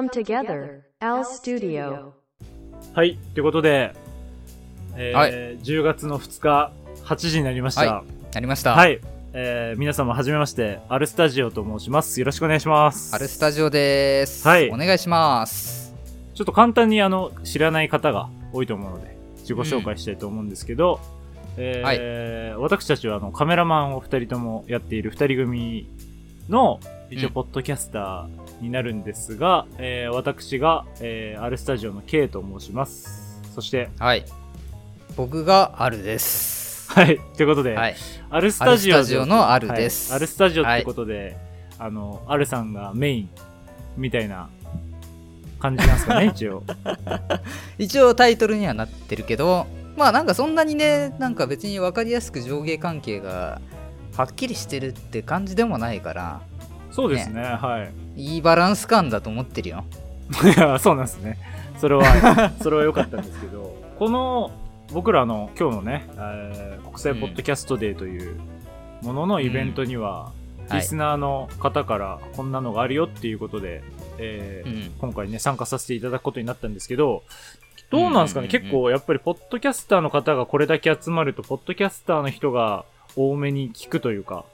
come together. Al Studio. はい、ということで、えーはい10月の2日、8時になりました。はなりました。はい。えー皆様はじめまして、アルスタジオと申します。よろしくお願いします。アルスタジオです。はいお願いします。ちょっと簡単にあの、知らない方が多いと思うので、自己紹介したいと思うんですけど、えー私たちはあの、カメラマンを2人ともやっている2人組の、一応、うんポッドキャスターになるんですが、えー私が、えーアルスタジオの K と申します。そして、はい。僕がアルです。はい、ということで、はい。アルスタジオのアルですはいアルスタジオってことで、あの、アルさんがメインみたいな感じなんですかね、一応。一応タイトルにはなってるけど、まあなんかそんなにね、なんか別に分かりやすく上下関係がはっきりしてるって感じでもないから、そうですね、はい。いいバランス感だと思ってるよ。いや、そうなんですね。それは、それは良かったんですけど、この、僕らの今日のね、えー国際ポッドキャストデーというもののイベントには、はいリスナーの方からこんなのがあるよっていうことで、えーうん今回ね、参加させていただくことになったんですけど、どうなんですかね、うんうんうん結構やっぱりポッドキャスターの方がこれだけ集まると、ポッドキャスターの人が多めに聞くというか、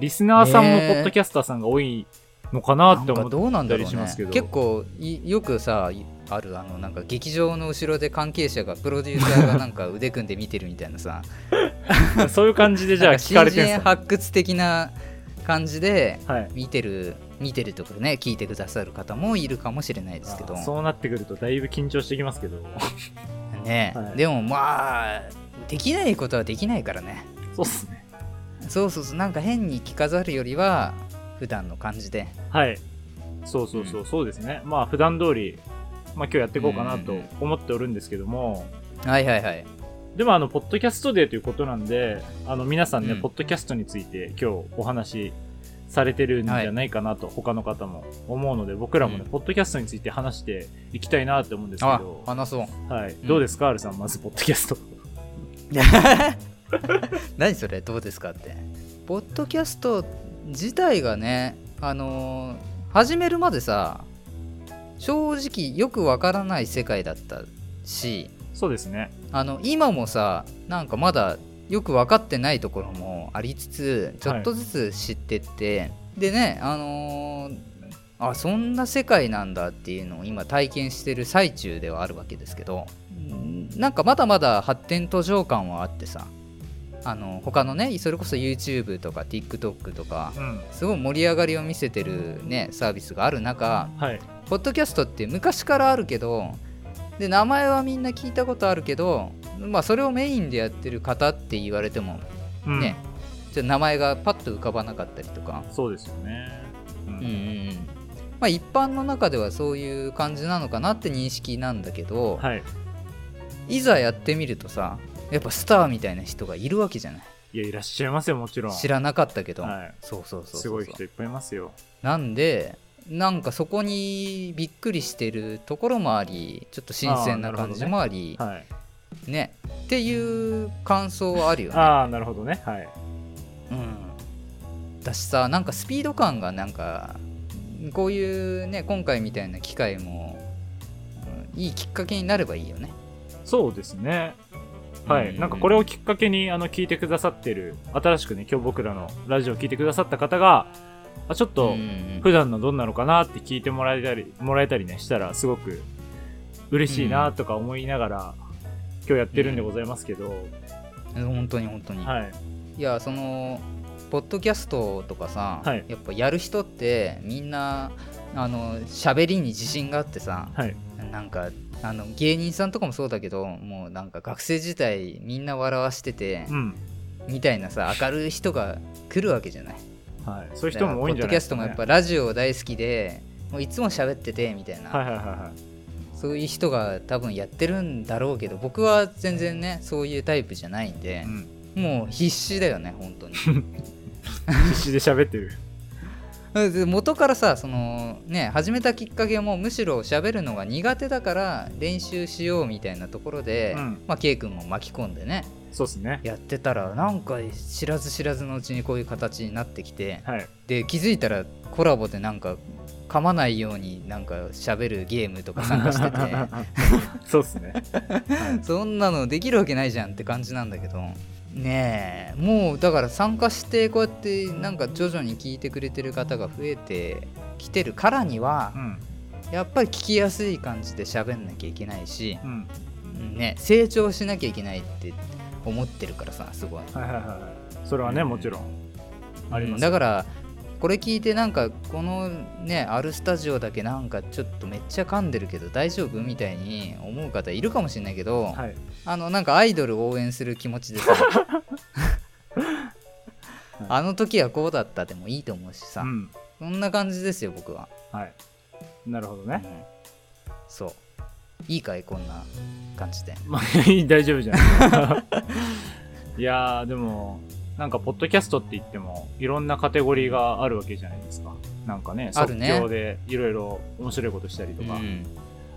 リスナーさんもポッドキャスターさんが多いのかなって思っなんかどうなんだろうね。たりしますけど結構いよくさいあるあのなんか劇場の後ろで関係者がプロデューサーがなんか腕組んで見てるみたいなさ。そういう感じでじゃあ聞かれてるんですか、新人発掘的な感じではい。見てる見てるとかね聞いてくださる方もいるかもしれないですけど。あそうなってくるとだいぶ緊張してきますけど。ね、はい。でもまあできないことはできないからね。そうっすねそうそうそう。なんか変に着飾るよりは普段の感じで。はい。そうそうそう、そうですね。まあ普段通りまあ今日やっていこうかなと思っておるんですけども、はいはいはい。でもあのポッドキャストデーということなんであの皆さんね、うん。ポッドキャストについて今日お話しされてるんじゃないかなと、他の方も思うので僕らもね、うん。ポッドキャストについて話していきたいなって思うんですけあど話そう。はい、うんどうですか、アルさんまずポッドキャスト 何それどうですかって。ポッドキャスト自体がねあのー始めるまでさ正直よくわからない世界だったしそうですね。あの今もさなんかまだよく分かってないところもありつつちょっとずつ知ってって、でねあのーあそんな世界なんだっていうのを今体験してる最中ではあるわけですけどんなんかまだまだ発展途上感はあってさあの他のねそれこそ YouTube とか TikTok とかうん。すごい盛り上がりを見せてるねサービスがある中はい。ポッドキャストって昔からあるけどで名前はみんな聞いたことあるけど、まあ、それをメインでやってる方って言われてもうん。ね、ちょっと名前がパッと浮かばなかったりとか、そうですよね。うん。うんうんうん。まあ、一般の中ではそういう感じなのかなって認識なんだけど、はい。い、ざやってみるとさやっぱスターみたいな人がいるわけじゃない。いやいらっしゃいますよもちろん。知らなかったけど、はい。そうそうそうすごい人いっぱいいますよ。なんでなんかそこにびっくりしてるところもありちょっと新鮮な感じもありはい。ね。っていう感想はあるよね。ああなるほどね。はい。うん。だしさなんかスピード感がなんかこういうね今回みたいな機会も、うんいいきっかけになればいいよね。そうですねはい、うん。なんかこれをきっかけにあの聞いてくださってる新しくね今日僕らのラジオを聞いてくださった方があちょっとうん普段のどんなのかなって聞いてもらえたりもらえたりねしたらすごく嬉しいなとか思いながら、今日やってるんでございますけど、本当に本当に、はい。いやそのポッドキャストとかさ、はい。やっぱやる人ってみんなあの喋りに自信があってさはいなんかあの芸人さんとかもそうだけどもうなんか学生時代みんな笑わしてて、うん。みたいなさ明るい人が来るわけじゃない。はい、そういう人も多いんじゃないポッドキャストもやっぱラジオ大好きでもういつも喋っててみたいな、はいはいはいはい。そういう人が多分やってるんだろうけど僕は全然ねそういうタイプじゃないんでう、ん。もう必死だよね本当に。必死で喋ってる。で元からさそのね始めたきっかけもむしろ喋るのが苦手だから練習しようみたいなところで、うん。まあ K 君も巻き込んでねそうですね。やってたらなんか知らず知らずのうちにこういう形になってきてはい。で気づいたらコラボでなんか噛まないようになんか喋るゲームとか参加してて。そうっすね。そんなのできるわけないじゃんって感じなんだけどねえもうだから参加してこうやってなんか徐々に聞いてくれてる方が増えてきてるからにはうん。やっぱり聞きやすい感じで喋んなきゃいけないし、うん。うんね、成長しなきゃいけないって思ってるからさすごい。はいはいはいはい。それはね、もちろん。あります。だからこれ聞いてなんかこのねアルスタジオだけなんかちょっとめっちゃ噛んでるけど大丈夫みたいに思う方いるかもしれないけど、はい。あのなんかアイドル応援する気持ちでさ あの時はこうだったでもいいと思うしさ、うん。そんな感じですよ僕は、はい。なるほどね。うんそういいかいこんな感じで まあ、大丈夫じゃん。いやー、でも、なんか、ポッドキャストって言っても、いろんなカテゴリーがあるわけじゃないですか。なんかね、即興でいろいろ面白いことしたりとか、うん。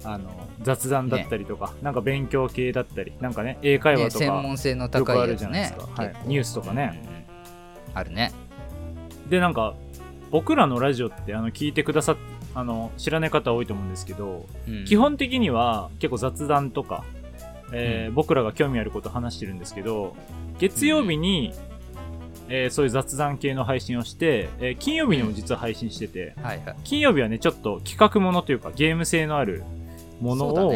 あの、雑談だったりとか、なんか勉強系だったり、なんかね、英会ね話とか、専門性のよ高くあるじゃないいやつねですか。はい。ニュースとかね。うんうん。あるね。で、なんか、僕らのラジオって、あの、聞いてくださっあの、知らない方多いと思うんですけど、うん。基本的には結構雑談とか、えーうん。僕らが興味あること話してるんですけど月曜日に、えーそういう雑談系の配信をして、えー金曜日にも実は配信しててはいはい。金曜日はねちょっと企画ものというかゲーム性のあるものを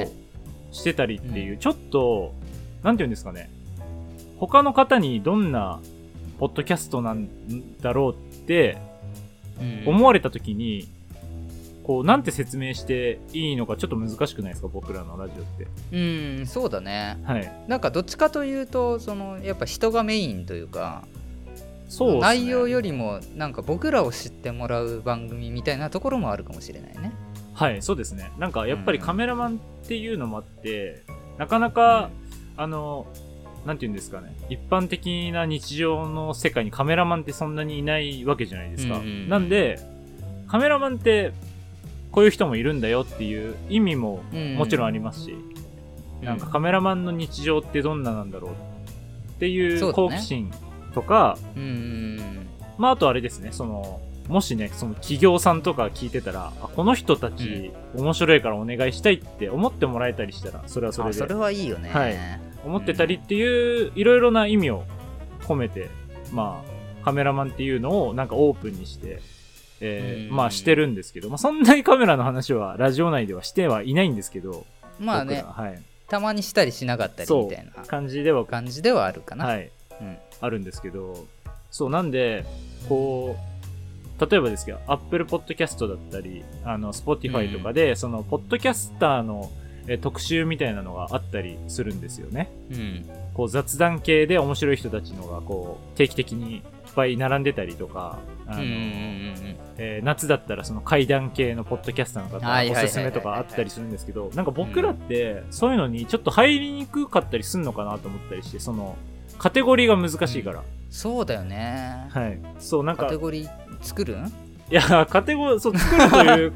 してたりっていうちょっとなんていうんですかね。他の方にどんなポッドキャストなんだろうってうん。思われた時に、こうなんて説明していいのかちょっと難しくないですか僕らのラジオって。うんそうだね。はい。なんかどっちかというとそのやっぱ人がメインというかそうね。内容よりもなんか僕らを知ってもらう番組みたいなところもあるかもしれないね。はいそうですね。なんかやっぱりうん。カメラマンっていうのもあって、なかなか、あのなんていうんですかね。一般的な日常の世界にカメラマンってそんなにいないわけじゃないですか、うんうんうん。なんでカメラマンってこういう人もいるんだよっていう意味ももちろんありますし、なんかカメラマンの日常ってどんななんだろうっていそう好奇心とか、うんうんまあ、あとあれですね、その、もしね、その企業さんとか聞いてたら、あこの人たち、面白いからお願いしたいって思ってもらえたりしたら、それはそれで。あそれはいいよね、はい。思ってたりっていう、いろいろな意味を込めて、まあ、カメラマンっていうのをなんかオープンにして、えーうん。まあしてるんですけど、まあそんなにカメラの話はラジオ内ではしてはいないんですけど、まあね。はい。たまにしたりしなかったりみたいな感じでは、感じではあるかな、はい。うんあるんですけど、そう、なんで、こう、例えばですけど、Apple Podcast だったり、あの、Spotify とかで、その、ポッドキャスターのえー特集みたいなのがあったりするんですよね。うん。こう、雑談系で面白い人たちのが、こう、定期的にいっぱい並んでたりとか、あの、うんうんうんえー夏だったらその階段系のポッドキャスターの方はいはいはいはい。おすすめとかあったりするんですけど、なんか僕らってそういうのにちょっと入りにくかったりすんのかなと思ったりして、その、カテゴリーが難しいから。そうだよね。はい。そう、なんか、いカテゴリー作る？んや、カテゴリー、そう、作るという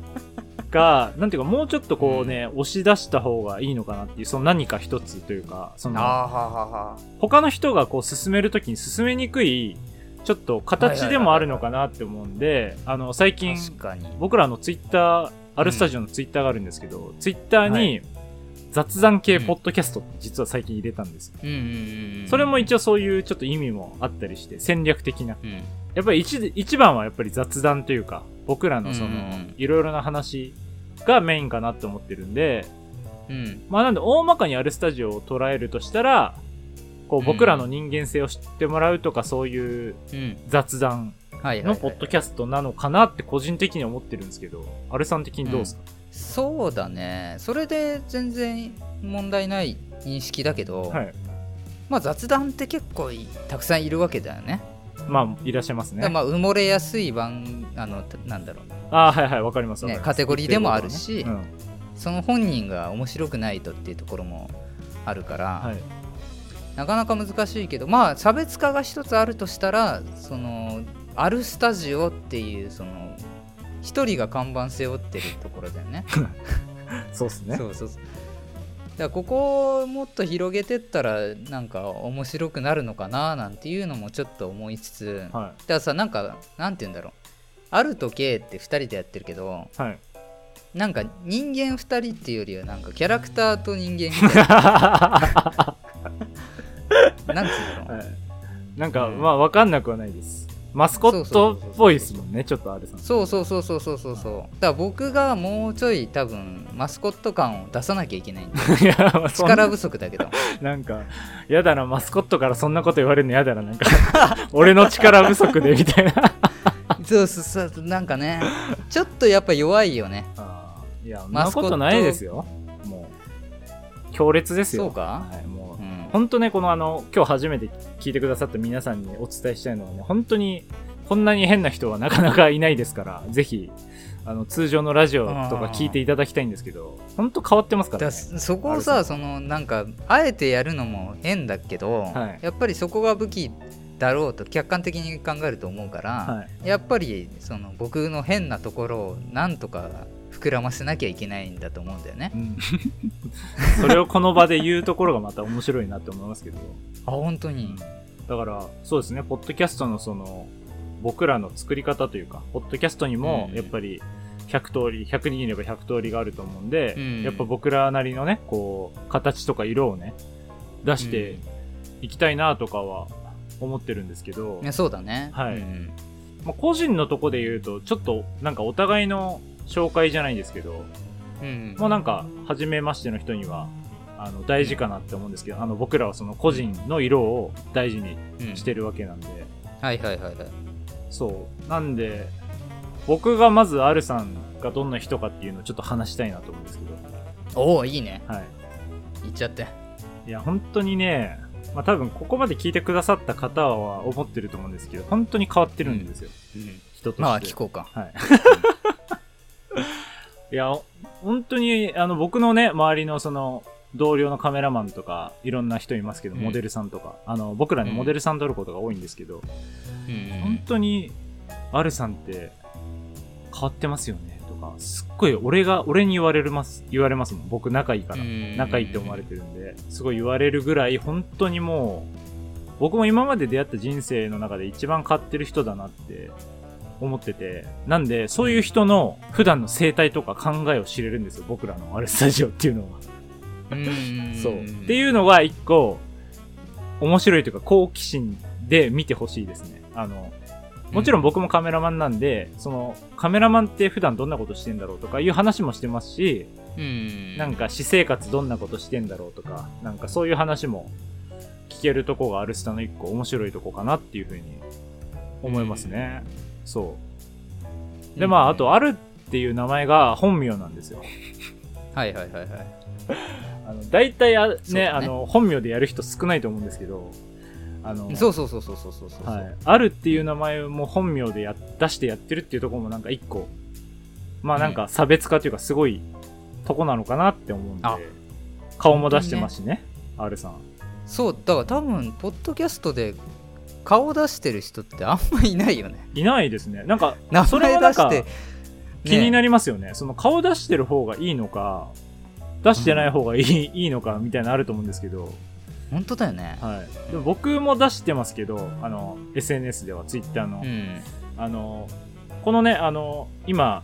か、なんていうか、もうちょっとこうね、押し出した方がいいのかなっていう、その何か一つというか、その、他の人がこう進めるときに進めにくい、ちょっと形でもあるのかなって思うんで、あの、最近、僕らのツイッター、アルスタジオのツイッターがあるんですけど、ツイッターはに雑談系ポッドキャストって実は最近入れたんですよ。うんそれも一応そういうちょっと意味もあったりして、戦略的な。うん。やっぱり一一番はやっぱり雑談というか、僕らのそのいろいろな話がメインかなって思ってるんで、うん。まあなんで大まかにアルスタジオを捉えるとしたら、こううん。僕らの人間性を知ってもらうとかそういううん。雑談のポッドキャストなのかなって個人的には思ってるんですけど、アルさん的にどうですか、そうだねそれで全然問題ない認識だけど、はい。まあ雑談って結構いたくさんいるわけだよねまあ、いらっしゃいますね。まあ埋もれやすい番あのなんだろうああ、はいはい、わかります。わかりますねカテゴリーでもあるしうんその本人が面白くないとっていうところもあるから、はい。なかなか難しいけどまあ差別化が一つあるとしたらそのあるスタジオっていうその一人が看板背負ってるところだよね そうですね。そうそうそうだからここをもっと広げてったらなんか面白くなるのかななんていうのもちょっと思いつつ、だかはらさなんかなんて言うんだろうあると K って2人でやってるけどはい。なんか人間2人っていうよりはなんかキャラクターと人間みたいな なんつうんだろう、はいなんか、うんまあ、わかんなくはないです。マスコットっぽいですもんね、ちょっとあるさん。そうそうそうそうそうそうそうだから僕がもうちょい多分マスコット感を出さなきゃいけないんで いや、まあそんな力不足だけど なんか、やだな、マスコットからそんなこと言われるのやだな、なんか、俺の力不足で、みたいな。そうそうそうなんかねちょっとやっぱ弱いよねあーいや、そんマスコットなことないですよ。もう、強烈ですよ。そうかはい、もうう、ん本当ね、このあの、今日初めて聞いてくださった皆さんにお伝えしたいのはね、本当に、こんなに変な人はなかなかいないですから、ぜひ、あの、通常のラジオとか聞いていただきたいんですけど、本当変わってますからだね。そこをさそのなんかあえてやるのも変だけど、はいやっぱりそこが武器だろうと客観的に考えると思うから、はい。やっぱりその僕の変なところをなんとか膨らませなきゃいけないんだと思うんだよね。うん。それをこの場で言うところがまた面白いなって思いますけど。あ本当に。だから、そうですね、ポッドキャストのその、僕らの作り方というか、ポッドキャストにもう、ん。やっぱり、100通り、100人いれば100通りがあると思うんで、うん。やっぱ僕らなりのね、こう、形とか色をね、出していきたいなとかは思ってるんですけど、いやそうだね。はい。うん。まあ、個人のとこで言うと、ちょっと、なんかお互いの紹介じゃないんですけど、うんもうなんか、初めましての人には、あの、大事かなって思うんですけど、あの、僕らはその個人の色を大事にうんしてるわけなんで、はいはいはいはいそう。なんで、僕がまず、アルさんがどんな人かっていうのをちょっと話したいなと思うんですけど、おおいいねはい。言っちゃっていや、本当にね、まあ多分ここまで聞いてくださった方は思ってると思うんですけど、本当に変わってるんですよ。人として。まあ聞こうかはい。いや、本当に、あの、僕のね、周りのその、同僚のカメラマンとか、いろんな人いますけど、うんモデルさんとか、あの、僕らね、うんモデルさん撮ることが多いんですけど、うん本当に、アルさんって、変わってますよね、とか、すっごい、俺が、俺に言われるます、言われますもん。僕仲いいから。うん仲いいって思われてるんで、すごい言われるぐらい、本当にもう、僕も今まで出会った人生の中で一番変わってる人だなって思ってて、なんで、そういう人の普段の生態とか考えを知れるんですよ、僕らのあるスタジオっていうのは。うんそう。っていうのが一個、面白いというか好奇心で見てほしいですね。あの、もちろん僕もカメラマンなんで、その、カメラマンって普段どんなことしてんだろうとかいう話もしてますし、うんなんか私生活どんなことしてんだろうとか、なんかそういう話も聞けるとこがあるスタの一個面白いとこかなっていうふうに思いますね。そう。で、まあ、あと、あるっていう名前が本名なんですよ。はいはいはいはい あの、大体あ、ねねあの、本名でやる人少ないと思うんですけど、あの、そうそうそうそうそうそうそう、はい。あるっていう名前も本名でや出してやってるっていうところもなんか一個、まあなんか差別化というかすごいとこなのかなって思うんであ、顔も出してますしね、R さん。そうだから多分ポッドキャストで顔出してる人ってあんまいないよね。いないですね。なんか、名それ前出して気になりりますよね。その顔出してる方がいいのか、出してない方がいい,、いいのかみたいなのあると思うんですけど、本当だよね。はい。でも僕も出してますけど、あの、SNS では、Twitter の、うん。あの、このね、あの、今、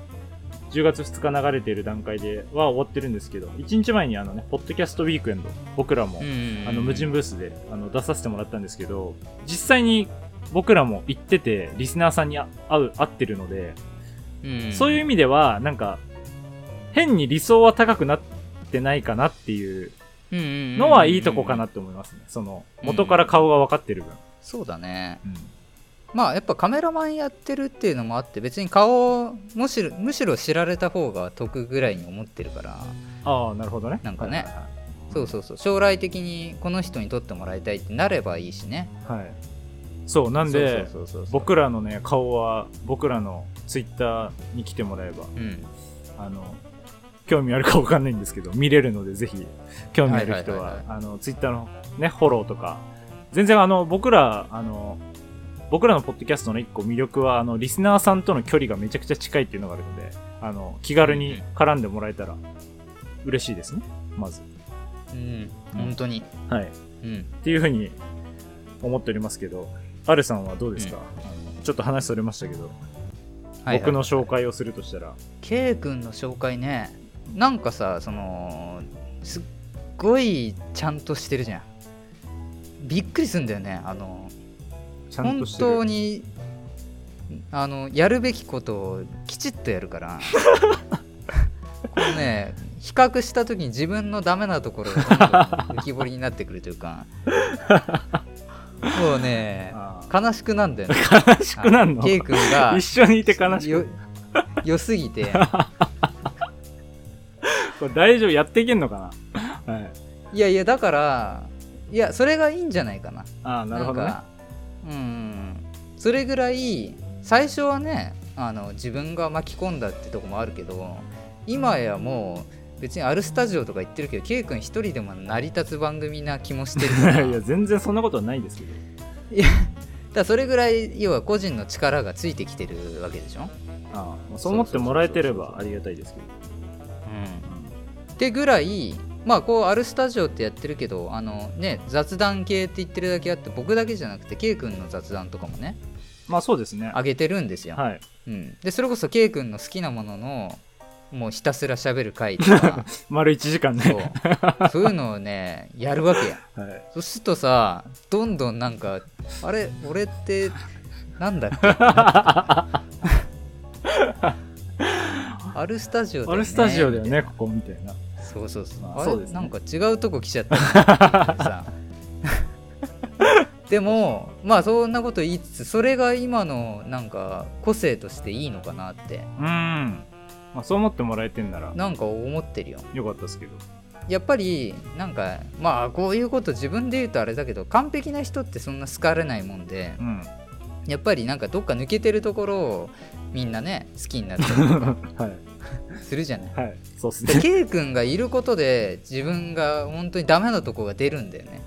10月2日流れている段階では終わってるんですけど、1日前にあのね、ポッドキャストウィークエンド、僕らも、あの、無人ブースであの出させてもらったんですけど、実際に僕らも行ってて、リスナーさんに会う、会ってるので、うんそういう意味では、なんか、変に理想は高くなってないかなっていうのはいいとこかなって思いますね。その、元から顔が分かってる分。そうだね。うんまあやっぱカメラマンやってるっていうのもあって別に顔をむしろむしろ知られた方が得ぐらいに思ってるからああ、なるほどね。なんかね。はいはいはい。そうそうそう。将来的にこの人に撮ってもらいたいってなればいいしね。はい。そう、なんで、僕らのね、顔は、僕らのツイッターに来てもらえば、うん。あの、興味あるかわかんないんですけど、見れるので、ぜひ、興味ある人はツイッターのね、フォローとか、全然あの、僕ら、あの、僕らのポッドキャストの一個魅力は、あの、リスナーさんとの距離がめちゃくちゃ近いっていうのがあるので、あの、気軽に絡んでもらえたら、嬉しいですね、まず。うん。本当に。はい。っうん。ていうふうに思っておりますけど、アルさんはどうですか、あのちょっと話それましたけど。はい僕の紹介をするとしたら、K 君の紹介ね。なんかさそのすっごいちゃんとしてるじゃん。びっくりすんだよね。あのちゃんと本してる当にあのやるべきことをきちっとやるから。このね比較した時に自分のダメなところが浮き彫りになってくるというか。もうねあ悲しくなんだよね。悲しくなんの？K 君が一緒にいて悲しよく良すぎて。これ大丈夫やっていけんのかな？はい。いやいやだからいやそれがいいんじゃないかな。ああなるほどねうん。それぐらい最初はねあの自分が巻き込んだってとこもあるけど今やもう別にあるスタジオとか言ってるけど K 君一人でも成り立つ番組な気もしてるから。いや全然そんなことはないですけど。だからそれぐらい要は個人の力がついてきてるわけでしょ、ああそう思ってもらえてればありがたいですけど。うん、ってぐらいまあこうあるスタジオってやってるけどあのね雑談系って言ってるだけあって僕だけじゃなくて K 君の雑談とかもねまあそうですね。上げてるんですよ、はい。うん、でそれこそ K 君の好きなもののもうひたすら喋る回とか。丸1時間そねう。そういうのをねやるわけや。はい。そうするとさどんどんなんかあれ俺ってなんだっけ？あるスタジオだよねあれスタジオだよねここみたいなそうそうそう。まああれ？ね。なんか違うとこ来ちゃった。でもまあそんなこと言いつつそれが今のなんか個性としていいのかなって。うん。まあそう思ってもらえてんなら。なんか思ってるよ。よかったですけど。やっぱりなんかまあこういうこと自分で言うとあれだけど完璧な人ってそんな好かれないもんでうん。やっぱりなんかどっか抜けてるところをみんなね好きになったりとか。はいするじゃない。はい。そうっすでね K 君がいることで自分が本当にダメなとこが出るんだよね。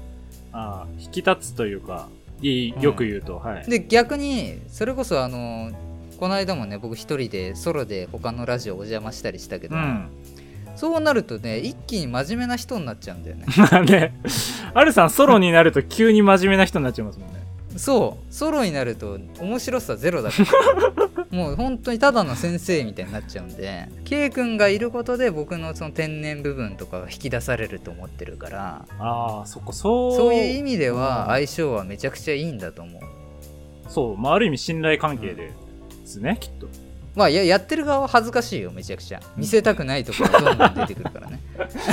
ああ引き立つというかいいよく言うと、はい。で逆にそれこそあのこの間もね僕一人でソロで他のラジオお邪魔したりしたけど、うん。そうなるとね一気に真面目な人になっちゃうんだよね。ま あね。アルさんソロになると急に真面目な人になっちゃいますもんねそうソロになると面白さゼロだから。もう本当にただの先生みたいになっちゃうんで K 君がいることで僕のその天然部分とかが引き出されると思ってるから。ああそっかそう。そういう意味ではうん。相性はめちゃくちゃいいんだと思う。そう、まあ、ある意味信頼関係でですね、きっと。まあややってる側は恥ずかしいよめちゃくちゃ。見せたくないところがどんどん出てくるからね。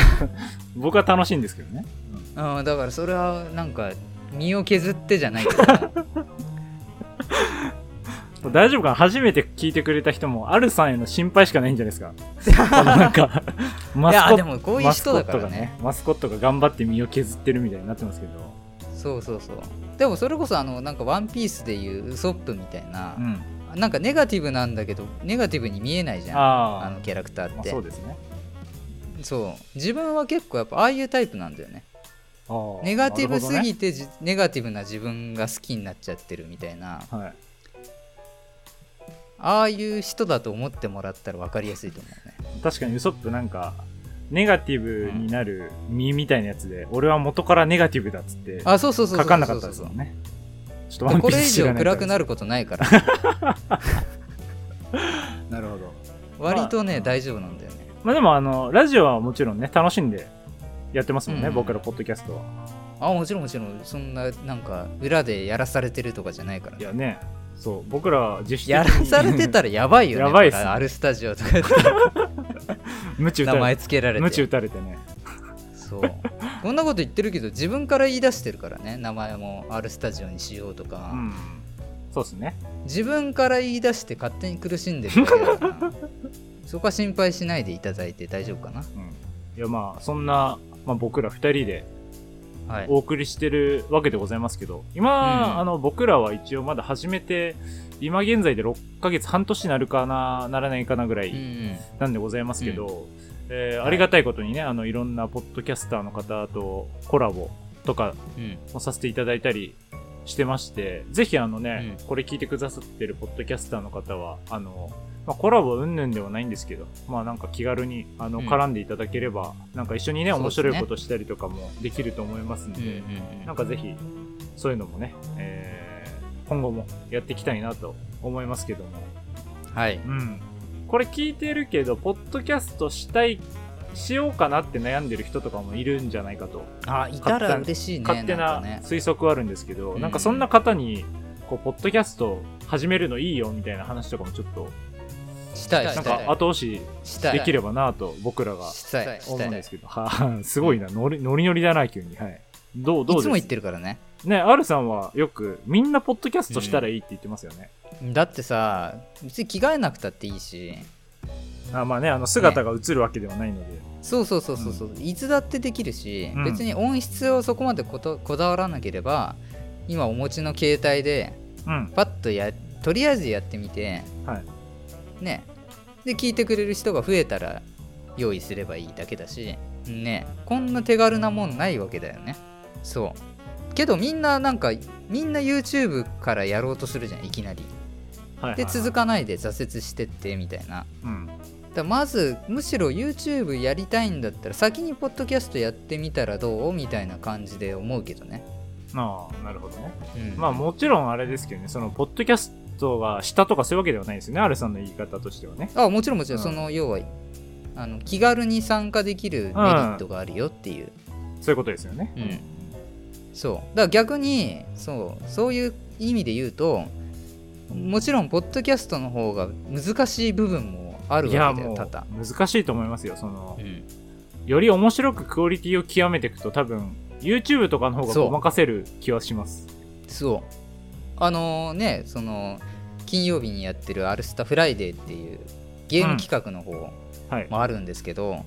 僕は楽しいんですけどね、うん、だからそれはなんか身を削ってじゃないけど 大丈夫かな？初めて聞いてくれた人もアルさんへの心配しかないんじゃないですか？あのなんかマスコットでもこういう人だからね。マスコットがね。マスコットが頑張って身を削ってるみたいになってますけど。そうそうそう。でもそれこそあのなんかワンピースでいうウソップみたいなう、ん。なんかネガティブなんだけどネガティブに見えないじゃんああのキャラクターあ、まあ、って、そうですね。そう。自分は結構やっぱああいうタイプなんだよねネガティブすぎて、じネガティブな自分が好きになっちゃってるみたいな。はい。ああいう人だと思ってもらったら分かりやすいと思うね。確かにウソップなんかネガティブになる身みたいなやつで、俺は元からネガティブだっつってあそうそうそう書かなかったですもんね。ちょっとワンピこれ以上暗くなるることないから。なるほど。割とね、まあ大丈夫なんだよね。まあでもあのラジオはもちろんね楽しんでやってますもんね、うん。僕らポッドキャストは。あもちろんもちろんそんななんか裏でやらされてるとかじゃないからいやねそう僕らは自主やらされてたらやばいよね やばいっす。ねだからあるスタジオとかで 無知打た名前つけられ無知て打たれてね。そう。こんなこと言ってるけど自分から言い出してるからね名前もあるスタジオにしようとか、うん。そうですね。自分から言い出して勝手に苦しんでるだけだから。そこは心配しないでいただいて大丈夫かな。うん。いやまあそんな、まあ、僕ら2人ではい。お送りしてるわけでございますけど今、うん。あの僕らは一応まだ始めて今現在で6ヶ月半年になるかなならないかなぐらいうんうん。なんでございますけど、えーはい。ありがたいことにねあのいろんなポッドキャスターの方とコラボとかうん。もさせていただいたりしてましてぜひあのね、うん。これ聞いてくださってるポッドキャスターの方はあの、まあ、コラボ云々ではないんですけどまあなんか気軽にあのうん。絡んでいただければ、なんか一緒にね面白いことしたりとかもできると思いますので、うんうんうん。なんかぜひそういうのもね、えー今後もやっていきたいなと思いますけども。はい。うん。これ聞いてるけど、ポッドキャストしたい、しようかなって悩んでる人とかもいるんじゃないかと、あいたら嬉しいね勝手な推測はあるんですけど、うんなんかそんな方に、こう、ポッドキャスト始めるのいいよみたいな話とかもちょっと、したい。なんか後押ししたい。できればなと、僕らが思うんですけど、はあ、すごいな、ノリノリノリだな、急に。はい。どう、どういつも言ってるからね。ね、アルさんはよく、みんなポッドキャストしたらいいって言ってますよね。だってさ別に着替えなくたっていいし。あまあね、あの、姿が映るわけではないので。そうそうそうそうそう、いつだってできるし、うん。別に音質をそこまでことこだわらなければ今お持ちの携帯でうん。パッとやとりあえずやってみてはい。ね。で聞いてくれる人が増えたら用意すればいいだけだしね。こんな手軽なもんないわけだよね。そう。けどみんななんかみんな YouTube からやろうとするじゃんいきなり。はい、はい。で続かないで挫折してってみたいな。うん。だまずむしろ YouTube やりたいんだったら先にポッドキャストやってみたらどう？みたいな感じで思うけどね、ああ、なるほどね。うん、まあもちろんあれですけどね、その、ポッドキャストが下とかそういうわけではないですよね、アルさんの言い方としてはね。あもちろんもちろん、うん。その要はあの気軽に参加できるメリットがあるよっていう、そういうことですよね。うん。そう。だから逆にそうそういう意味で言うともちろんポッドキャストの方が難しい部分もあるわけだよ多々、難しいと思いますよ。そのう、ん、より面白くクオリティを極めていくと多分、YouTube とかの方がごまかせる気はします。そうあのねその金曜日にやってる「アルスタフライデー」っていうゲーム企画の方はい。もあるんですけど、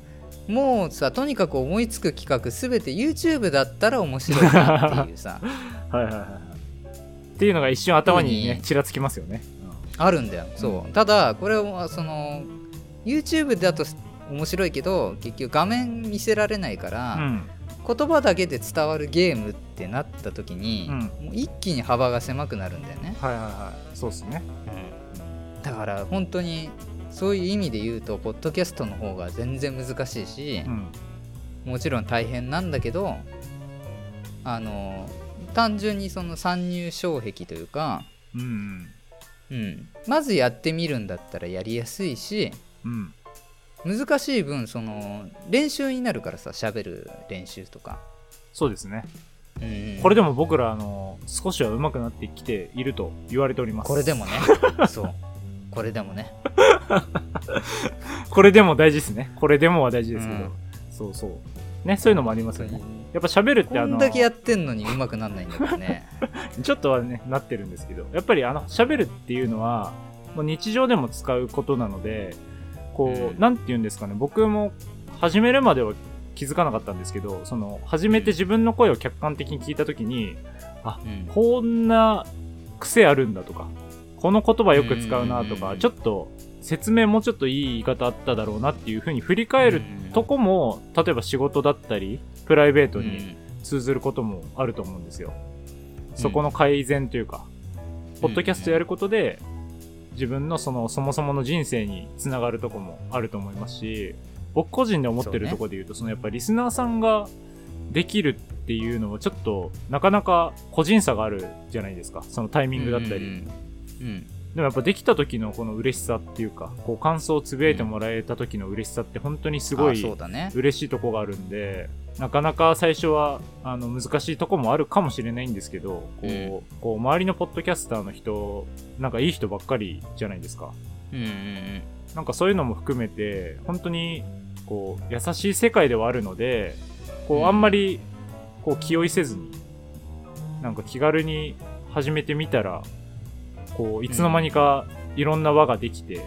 もうさとにかく思いつく企画すべて YouTube だったら面白いなっていうさ はいはいはいはい。っていうのが一瞬頭にね、ちらつきますよね。あるんだよそうただこれはその YouTube だと面白いけど結局画面見せられないから、うん。言葉だけで伝わるゲームってなった時に、うんもう一気に幅が狭くなるんだよね、はいはいはい。そうですね。だから本当にそういう意味で言うとポッドキャストの方が全然難しいしう、ん。もちろん大変なんだけどあの単純にその参入障壁というか、うん。うん、まずやってみるんだったらやりやすいしうん。難しい分その練習になるからさ喋る練習とか、そうですね。うんこれでも僕ら、あの、少しは上手くなってきていると言われております。これでもね そうこれでもね これでも大事ですね。これでもは大事ですけど。うんそうそう。ね、そういうのもありますよね。やっぱ喋るってあの、こんだけやってんのにうまくなんないんだからね ちょっとはね、なってるんですけど、やっぱりあの、喋るっていうのは、もう日常でも使うことなので、こう、うん。なんて言うんですかね、僕も始めるまでは気づかなかったんですけど、その、始めて自分の声を客観的に聞いたときに、うん。こんな癖あるんだとか、この言葉よく使うなとか、うんちょっと説明もうちょっといい言い方あっただろうなっていうふうに振り返るとこも、例えば仕事だったり、プライベートに通ずることもあると思うんですよ。そこの改善というか、ポッドキャストやることで、自分のその、そもそもの人生につながるとこもあると思いますし、僕個人で思ってるところで言うと、そのやっぱリスナーさんができるっていうのはちょっと、なかなか個人差があるじゃないですか。そのタイミングだったり。うんうんでもやっぱできた時のこの嬉しさっていうか、こう感想をつぶやいてもらえた時の嬉しさって本当にすごあい嬉しいとこがあるんで、なかなか最初はあの難しいとこもあるかもしれないんですけど、こう、うん。こう周りのポッドキャスターの人、なんかいい人ばっかりじゃないですか。うんうんなんかそういうのも含めて、本当にこう優しい世界ではあるので、こううん。あんまりこう気負いせずに、なんか気軽に始めてみたら、こういつの間にかいろんな輪ができて、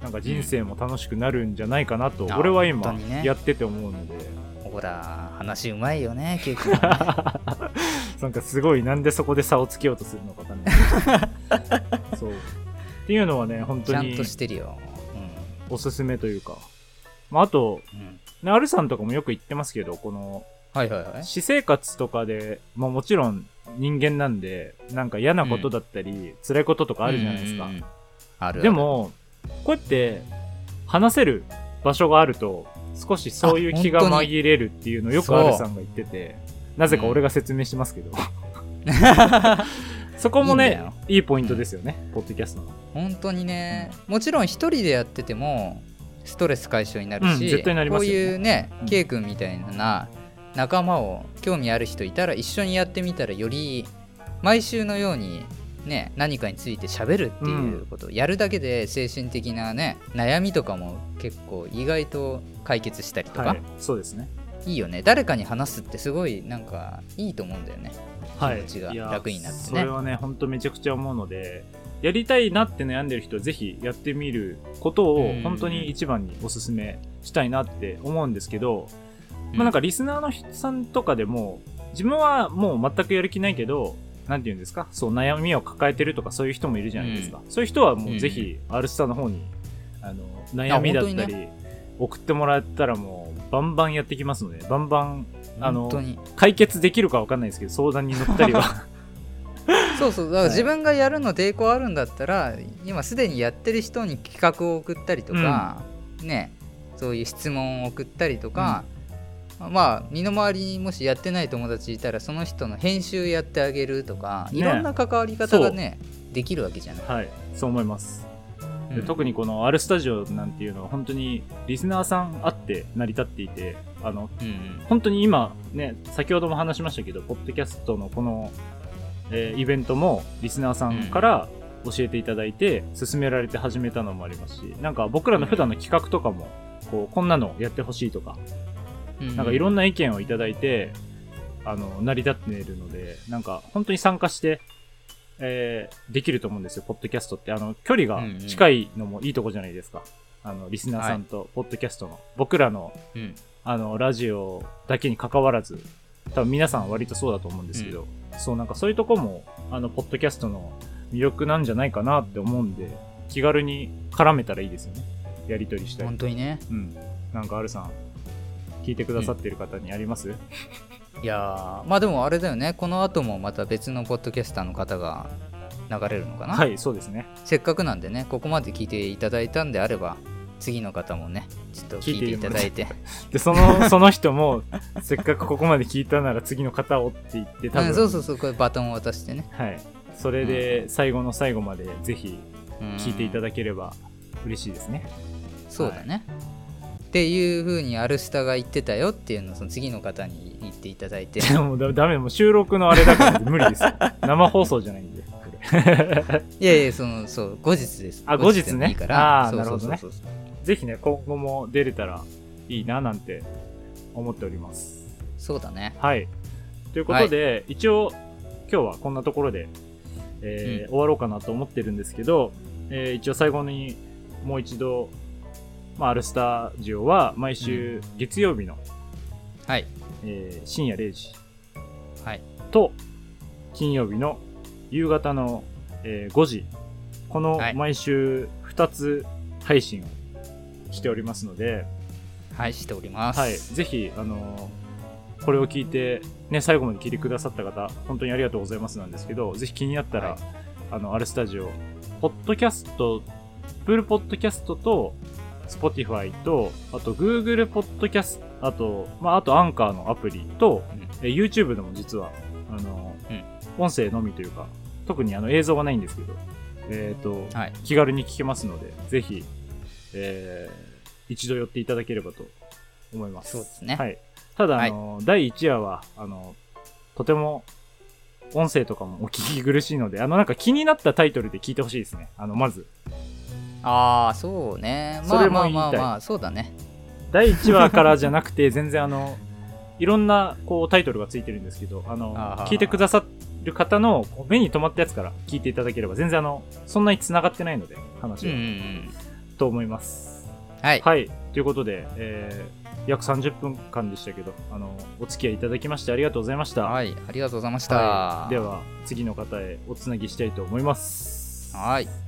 なんか人生も楽しくなるんじゃないかなと、俺は今やってて思うので、うんほら話うまいよね 結構ね。なんかすごいなんでそこで差をつけようとするのかわかんない。そう。っていうのはね、本当にちゃんとしてるよ、おすすめというか。まあ、あと、うん。うん、ね、アルさんとかもよく言ってますけど、この、はいはいはい。私生活とかで、まあもちろん人間なんで、なんか嫌なことだったり、辛いこととかあるじゃないですか。うんうんうん。ある。でも、こうやって話せる場所があると、少しそういう気が紛れるっていうのをよくアルさんが言ってて、なぜか俺が説明しますけど。そこもねいいポイントですよね、ポッドキャストの。本当にねもちろん一人でやっててもストレス解消になるし、うんなね。こういうねうん。K 君みたいな仲間を興味ある人いたら一緒にやってみたらより毎週のようにね何かについて喋るっていうことをやるだけで精神的なね悩みとかも結構意外と解決したりとか、はいそうですね。い、いよね。誰かに話すってすごいなんかいいと思うんだよね。はい。気持ちが楽になってね。それはね本当めちゃくちゃ思うのでやりたいなって悩んでる人はぜひやってみることをうん。本当に一番におすすめしたいなって思うんですけど、まあなんかリスナーの人さんとかでも自分はもう全くやる気ないけどなんて言うんですか？そう悩みを抱えてるとかそういう人もいるじゃないですか、そういう人はもうぜひ R スターの方にあの悩みだったり送ってもらったらもうバンバンやってきますのでバンバンあの解決できるかわかんないですけど相談に乗ったりは。そうそう。だから自分がやるの抵抗あるんだったら、今すでにやってる人に企画を送ったりとか、ねそういう質問を送ったりとか、まあ身の回りにもしやってない友達いたらその人の編集やってあげるとか、ねいろんな関わり方がねできるわけじゃない、はいそう思います。でうん。特にこの R スタジオなんていうのは本当にリスナーさんあって成り立っていてあのうんうん。本当に今ね先ほども話しましたけどポッドキャストのこの、えーイベントもリスナーさんから教えていただいて勧められて始めたのもありますしなんか僕らの普段の企画とかもこうこんなのやってほしいとかうんなんかいろんな意見をいただいてあの成り立っているのでなんか本当に参加してえーできると思うんですよ、ポッドキャストって。あの、距離が近いのもいいとこじゃないですか。あの、リスナーさんと、ポッドキャストの。僕らの、うんあの、ラジオだけに関わらず、多分皆さん割とそうだと思うんですけど、そう、なんかそういうとこも、あの、ポッドキャストの魅力なんじゃないかなって思うんで、気軽に絡めたらいいですよね。やりとりしたり本。当にねうん。なんか、あるさん、聞いてくださってる方にあります、いやーまあでもあれだよね。この後もまた別のポッドキャスターの方が流れるのかな、はい、そうですね。せっかくなんでねここまで聞いていただいたんであれば次の方もねちょっと聞いていただいて。で、その、その人も、せっかくここまで聞いたなら次の方をって言って、多分、うん、そうそうそうこれバトンを渡してね、はい。それで、最後の最後まで、ぜひ、うん、聞いていただければ嬉しいですね。そうだね、っていう風にアルスタが言ってたよっていうのをその次の方に言っていただいてで もだダメ、もう収録のあれだから無理ですよ。生放送じゃないんで。いやいやそのそう後日ですあ後日ねいいからあーそうなるほどねぜひね、今後も出れたらいいな、なんて思っております。そうだねはい。ということで、一応、今日はこんなところで、えーうん終わろうかなと思ってるんですけど、えー一応最後にもう一度、まあ、アルスタジオは毎週月曜日の、はい。えー深夜0時はい。と金曜日の夕方の、えー5時、このはい。毎週2つ配信をしておりますので、はいしております。はい、ぜひ、あのーこれを聞いて、ね、最後まで聞いてくださった方、本当にありがとうございますなんですけど、ぜひ気になったら、はい。あの、アルスタジオ、ポッドキャスト、プールポッドキャストと、Spotify と、あと Google ポッドキャスト、あと、まあ、あとアンカーのアプリと、うんえ YouTube でも実は、あのーうん音声のみというか、特にあの映像はないんですけど、えっ、と、はい気軽に聞けますので、ぜひ、えー一度寄っていただければと思います。そうですねはい。ただ、あの、第1話は、あの、とても、音声とかもお聞き苦しいので、あの、なんか気になったタイトルで聞いてほしいですね。あの、まず。ああそうね。そまあまあれも言いたい。まあまあそうだね。第1話からじゃなくて、全然あの、いろんな、こう、タイトルがついてるんですけど、あの、聞いてくださる方の目に留まったやつから聞いていただければ、全然あの、そんなに繋がってないので、話は、うんうんうん。と思います。はい。はい。ということで、えー約30分間でしたけど、あの、お付き合いいただきましてありがとうございました。はい。ありがとうございました。はい。では、次の方へおつなぎしたいと思います。はい